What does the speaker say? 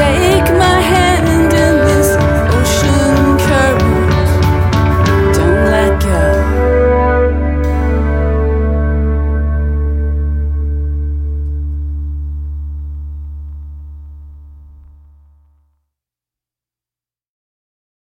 say